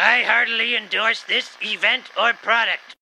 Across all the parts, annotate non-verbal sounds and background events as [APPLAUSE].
I heartily endorse this event or product.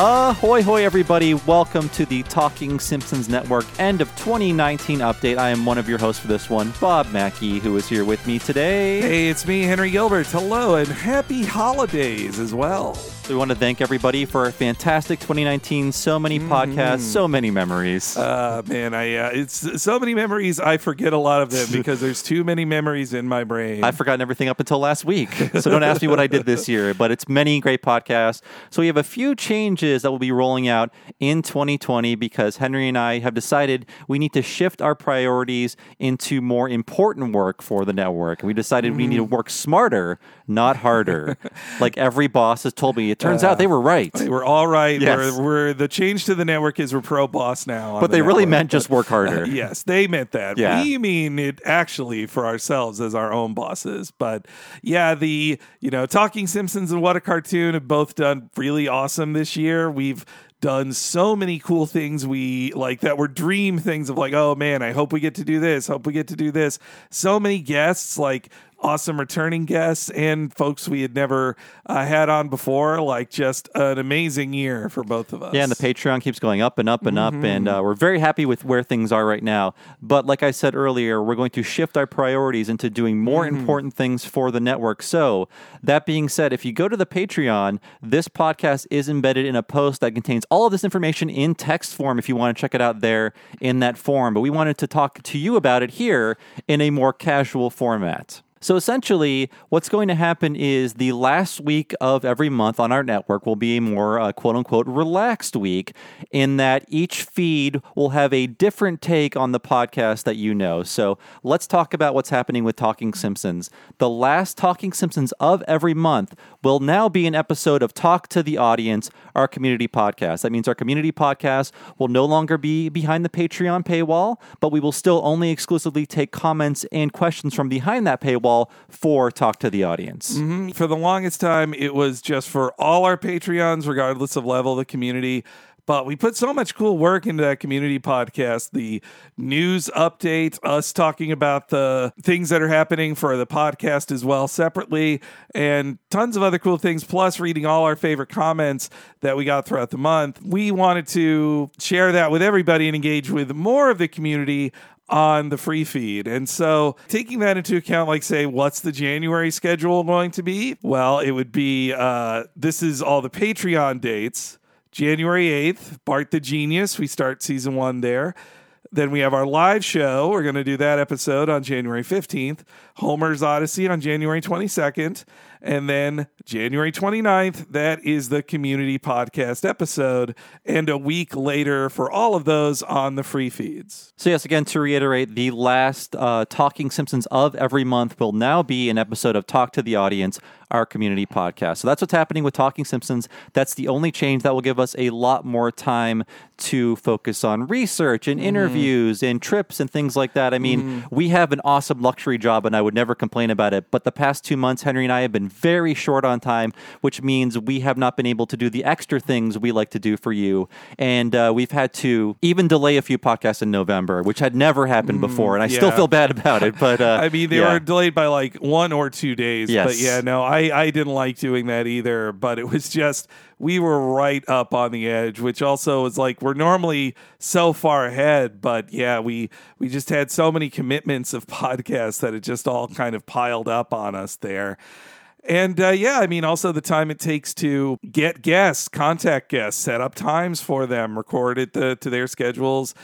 Ahoy, hoy, everybody. Welcome to the Talking Simpsons Network end of 2019 update. I am one of your hosts for this one, Bob Mackey, who is here with me today. Hey, it's me, Henry Gilbert. Hello, and happy holidays as well. We want to thank everybody for a fantastic 2019. So many podcasts, so many memories. Uh, man, I uh, it's so many memories. I forget a lot of them [LAUGHS] because there's too many memories in my brain. I've forgotten everything up until last week. So don't ask me what I did this year, but it's many great podcasts. So we have a few changes that will be rolling out in 2020 because Henry and I have decided we need to shift our priorities into more important work for the network. We decided we need to mm-hmm. work smarter, not harder. [LAUGHS] like every boss has told me, it turns out they were right. They were all right. Yes. We're, we're the change to the network is we're pro boss now. But the they really network. meant just work harder. [LAUGHS] yes, they meant that. Yeah. We mean it actually for ourselves as our own bosses. But yeah, the you know, Talking Simpsons and What a Cartoon have both done really awesome this year. We've done so many cool things we like that were dream things of like, oh man, I hope we get to do this, hope we get to do this. So many guests, like awesome returning guests and folks we had never uh, had on before. Like just an amazing year for both of us. Yeah, and the Patreon keeps going up and up and up, and Mm-hmm. uh, we're very happy with where things are right now. But like I said earlier, we're going to shift our priorities into doing more Mm-hmm. important things for the network. So, that being said, if you go to the Patreon, this podcast is embedded in a post that contains all of this information in text form if you want to check it out there in that form. But we wanted to talk to you about it here in a more casual format. So essentially, what's going to happen is the last week of every month on our network will be a more uh, quote unquote relaxed week, in that each feed will have a different take on the podcast that you know. So let's talk about what's happening with Talking Simpsons. The last Talking Simpsons of every month will now be an episode of Talk to the Audience, our community podcast. That means our community podcast will no longer be behind the Patreon paywall, but we will still only exclusively take comments and questions from behind that paywall for Talk to the Audience. Mm-hmm. For the longest time, it was just for all our Patreons, regardless of level of the community. But we put so much cool work into that community podcast the news update, us talking about the things that are happening for the podcast as well separately, and tons of other cool things, plus reading all our favorite comments that we got throughout the month. We wanted to share that with everybody and engage with more of the community on the free feed. And so, taking that into account, like, say, what's the January schedule going to be? Well, it would be uh, this is all the Patreon dates. January 8th, Bart the Genius. We start season one there. Then we have our live show. We're going to do that episode on January 15th. Homer's Odyssey on January 22nd. And then January 29th, that is the community podcast episode. And a week later for all of those on the free feeds. So, yes, again, to reiterate, the last uh, Talking Simpsons of every month will now be an episode of Talk to the Audience, our community podcast. So, that's what's happening with Talking Simpsons. That's the only change that will give us a lot more time to focus on research and interviews and trips and things like that. I mean, we have an awesome luxury job, and I would never complain about it. But the past two months, Henry and I have been very short on time, which means we have not been able to do the extra things we like to do for you. And uh, we've had to even delay a few podcasts in November, which had never happened before. And I still feel bad about it. But uh, [LAUGHS] I mean, they yeah. were delayed by like one or two days. Yes. But yeah, no, I, I didn't like doing that either. But it was just, we were right up on the edge, which also is like, we're normally so far ahead. But yeah, we, we just had so many commitments of [LAUGHS] podcasts that it just all kind of piled up on us there. And uh, yeah, I mean, also the time it takes to get guests, contact guests, set up times for them, record it to, to their schedules,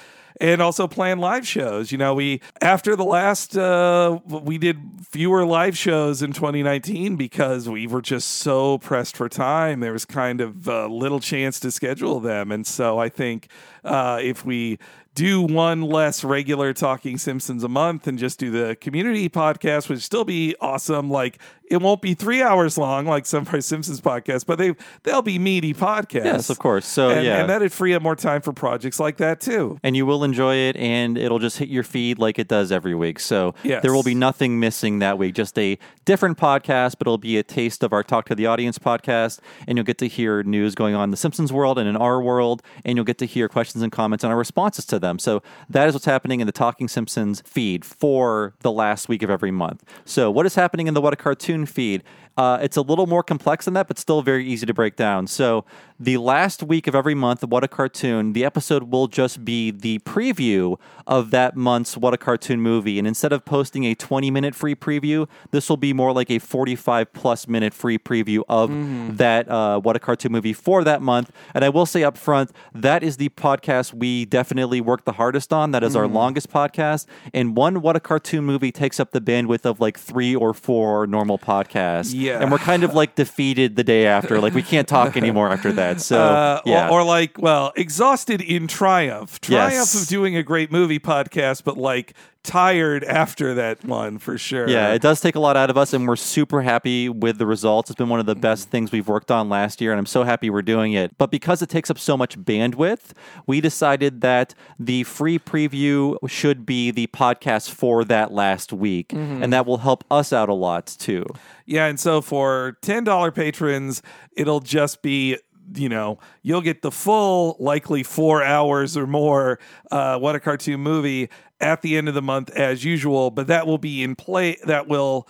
and also plan live shows. You know, we after the last uh, we did fewer live shows in 2019 because we were just so pressed for time. There was kind of uh, little chance to schedule them, and so I think uh, if we do one less regular Talking Simpsons a month and just do the community podcast, which still be awesome. Like it won't be three hours long like some of our Simpsons podcasts, but they they'll be meaty podcasts. Yes, of course. So and, yeah, and that'd free up more time for projects like that too. and you will enjoy it and it'll just hit your feed like it does every week so Yes. there will be nothing missing that week just a different podcast but it'll be a taste of our talk to the audience podcast and you'll get to hear news going on in the simpsons world and in our world and you'll get to hear questions and comments and our responses to them so that is what's happening in the talking simpsons feed for the last week of every month so what is happening in the what a cartoon feed uh, it's a little more complex than that, but still very easy to break down. So, the last week of every month, What a Cartoon, the episode will just be the preview of that month's What a Cartoon movie. And instead of posting a 20 minute free preview, this will be more like a 45 plus minute free preview of that uh, What a Cartoon movie for that month. And I will say up front, that is the podcast we definitely work the hardest on. That is our longest podcast. And one What a Cartoon movie takes up the bandwidth of like three or four normal podcasts. Yeah. And we're kind of like defeated the day after. Like we can't talk [LAUGHS] anymore after that. So Uh, yeah. or, or like, well, exhausted in triumph. Triumph Yes. of doing a great movie podcast, but like tired after that one for sure. yeah, it does take a lot out of us, and we're super happy with the results. It's been one of the best things we've worked on last year, and I'm so happy we're doing it. But because it takes up so much bandwidth, we decided that the free preview should be the podcast for that last week, mm-hmm. and that will help us out a lot too. Yeah, and so for ten dollar patrons, it'll just be you know you'll get the full likely four hours or more uh what a cartoon movie at the end of the month as usual but that will be in play that will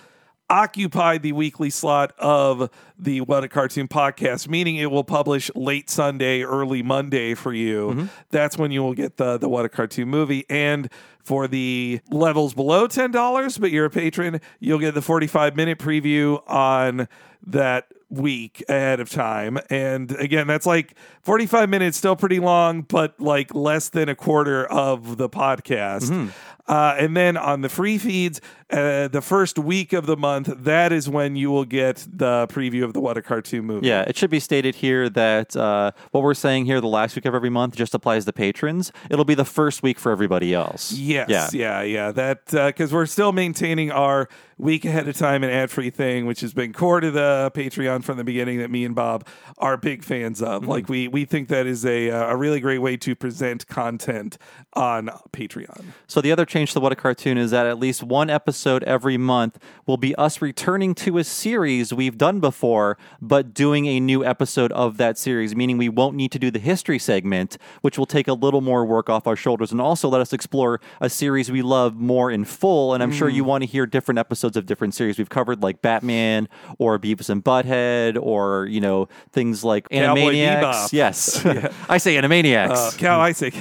occupy the weekly slot of the what a cartoon podcast meaning it will publish late sunday early monday for you. That's when you will get the the what a cartoon movie. And for the levels below $10 but you're a patron you'll get the 45 minute preview on that week ahead of time. And again that's like 45 minutes still pretty long but like less than a quarter of the podcast. Uh, and then on the free feeds uh, the first week of the month that is when you will get the preview of the what a cartoon movie Yeah, it should be stated here that uh, what we're saying here, the last week of every month, just applies to patrons. It'll be the first week for everybody else. Yes, Yeah. yeah, yeah. That because we're still maintaining our week ahead of time and ad free thing, which has been core to the Patreon from the beginning. That me and Bob are big fans of. Mm-hmm. Like we we think that is a uh, a really great way to present content on Patreon. So the other change to What a Cartoon is that at least one episode every month will be us returning to a series we've done before, but doing a new episode of that series, meaning we won't need to do the history segment, which will take a little more work off our shoulders and also let us explore a series we love more in full. And I'm sure you want to hear different episodes of different series we've covered, like Batman or Beavis and Butthead, or you know things like Cowboy Animaniacs. Bebop. Yes, [LAUGHS] [LAUGHS] I say Animaniacs. Uh, cow, I say,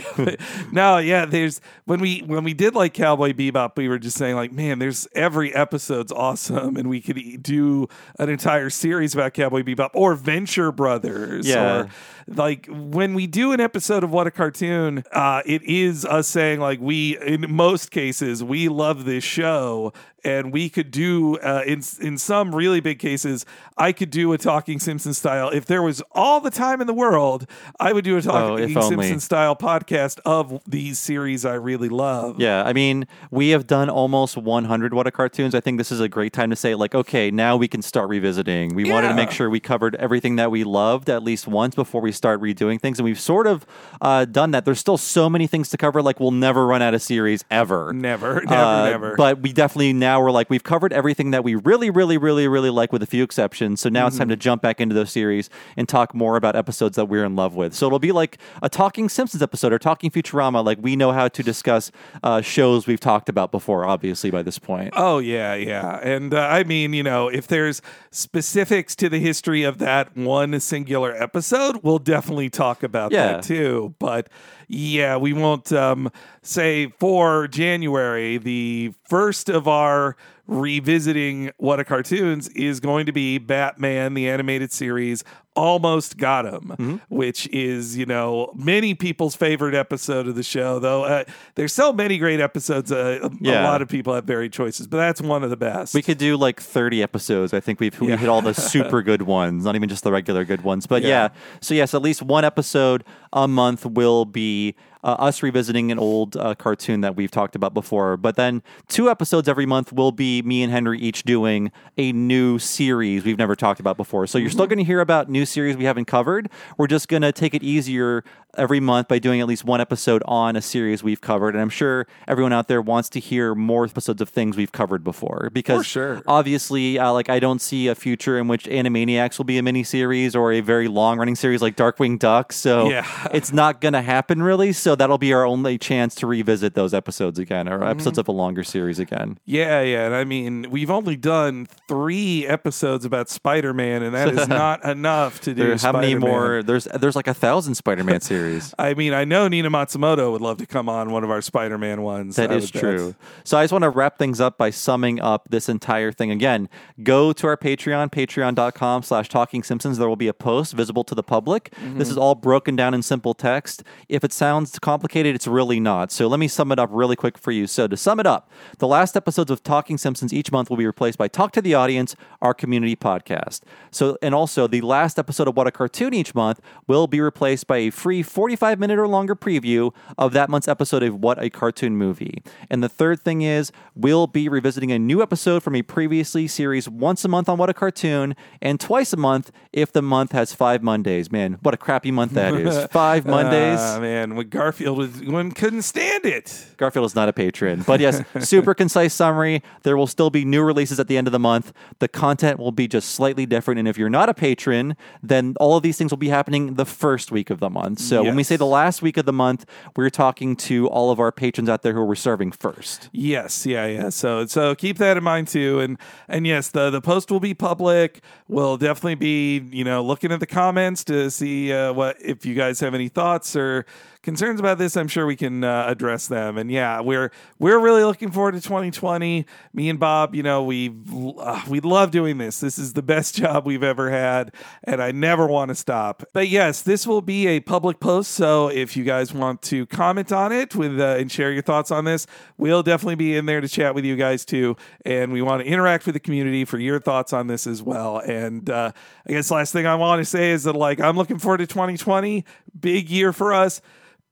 [LAUGHS] no, yeah. There's when we when we did like Cowboy Bebop, we were just saying like, man, there's every episode's awesome, and we could do an entire series about Cowboy Bebop or Venture Brothers, Yeah. or like when we do an episode of What a Cartoon, uh, it is us saying like we in most cases we love this show. And we could do uh, in in some really big cases, I could do a Talking Simpson style. If there was all the time in the world, I would do a Oh, Talking only. Simpson style podcast of these series I really love. Yeah, I mean, we have done almost 100 What a Cartoons. I think this is a great time to say, like, okay, now we can start revisiting. We wanted to make sure we covered everything that we loved at least once before we start redoing things. And we've sort of uh, done that. There's still so many things to cover. Like, we'll never run out of series ever. Never, [LAUGHS] never, Uh, never. But we definitely now we're like, we've covered everything that we really, really, really, really like with a few exceptions. So now it's Mm-hmm. time to jump back into those series and talk more about episodes that we're in love with. So it'll be like a Talking Simpsons episode or Talking Futurama. Like we know how to discuss uh, shows we've talked about before, obviously, by this point. Oh yeah, yeah, and uh, I mean, you know, if there's specifics to the history of that one singular episode, we'll definitely talk about Yeah. that too. But yeah, we won't um, say for January. The first of our revisiting what a cartoons is going to be Batman the animated series. Almost got him, Mm-hmm. which is you know many people's favorite episode of the show. Though uh, there's so many great episodes, uh, a- a lot of people have varied choices, but that's one of the best. We could do like 30 episodes. I think we've we Yeah. hit all the [LAUGHS] super good ones, not even just the regular good ones. But yeah. Yeah. so yes, at least one episode a month will be uh, us revisiting an old uh, cartoon that we've talked about before. But then two episodes every month will be me and Henry each doing a new series we've never talked about before. So you're still going to hear about new series we haven't covered. We're just going to take it easier every month by doing at least one episode on a series we've covered. And I'm sure everyone out there wants to hear more episodes of things we've covered before because sure. obviously, uh, like I don't see a future in which Animaniacs will be a miniseries or a very long running series like Darkwing Duck. So Yeah. it's not going to happen really. So that'll be our only chance to revisit those episodes again or episodes of a longer series again. Yeah, yeah. And I mean, we've only done three episodes about Spider Man, and that is [LAUGHS] not enough to do. There, how many Spider-Man. more? There's there's like a thousand Spider-Man [LAUGHS] series. I mean, I know Nina Matsumoto would love to come on one of our Spider Man ones. That I is true. So I just want to wrap things up by summing up this entire thing again. Go to our Patreon, patreon.com slash talking Simpsons. There will be a post visible to the public. Mm-hmm. This is all broken down in simple text. If it sounds complicated, it's really not. So let me sum it up really quick for you. So to sum it up, the last episodes of Talking Simpsons each month will be replaced by Talk to the Audience, our community podcast. So and also the last episode of What a Cartoon each month will be replaced by a free 45 minute or longer preview of that month's episode of What a Cartoon Movie. And the third thing is we'll be revisiting a new episode from a previously series once a month on What a Cartoon and twice a month if the month has five Mondays. Man, what a crappy month that is. [LAUGHS] Five Mondays. Ah, man, when Garfield was, when couldn't stand it. Garfield is not a patron. But yes, [LAUGHS] super concise summary. There will still be new releases at the end of the month. The content will be just slightly different. And if you're not a patron, then all of these things will be happening the first week of the month. So when we say the last week of the month, we're talking to all of our patrons out there who we're serving first. Yes, yeah, yeah. So so keep that in mind too. And and yes, the the post will be public. We'll definitely be you know looking at the comments to see uh, what if you guys have any thoughts or concerns about this. I'm sure we can uh, address them. And yeah, we're we're really looking forward to 2020. Me and Bob, you know, we uh, we love doing this. This is the best [LAUGHS] job we've ever had, and I never want to stop. But yes, this will be a public post. So if you guys want to comment on it with uh, and share your thoughts on this, we'll definitely be in there to chat with you guys too. And we want to interact with the community for your thoughts on this as well. And uh, I guess last thing I want to say is that like I'm looking forward to 2020, big year for us.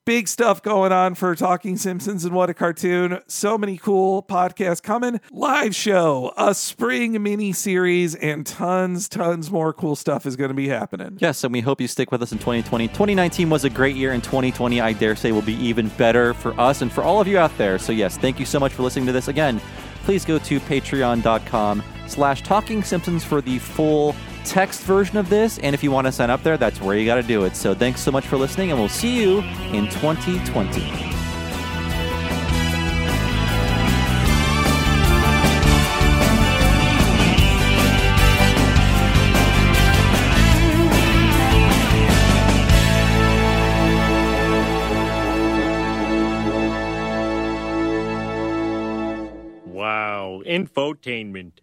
Big stuff going on for Talking Simpsons and What a Cartoon. So many cool podcasts coming. Live show, a spring mini series, and tons, tons more cool stuff is going to be happening. Yes, and we hope you stick with us in 2020. 2019 was a great year, and 2020, I dare say, will be even better for us and for all of you out there. So, yes, thank you so much for listening to this. Again, please go to patreon.com slash talking simpsons for the full text version of this. And if you want to sign up there, that's where you got to do it. So, thanks so much for listening, and we'll see you in 2020. Wow, infotainment.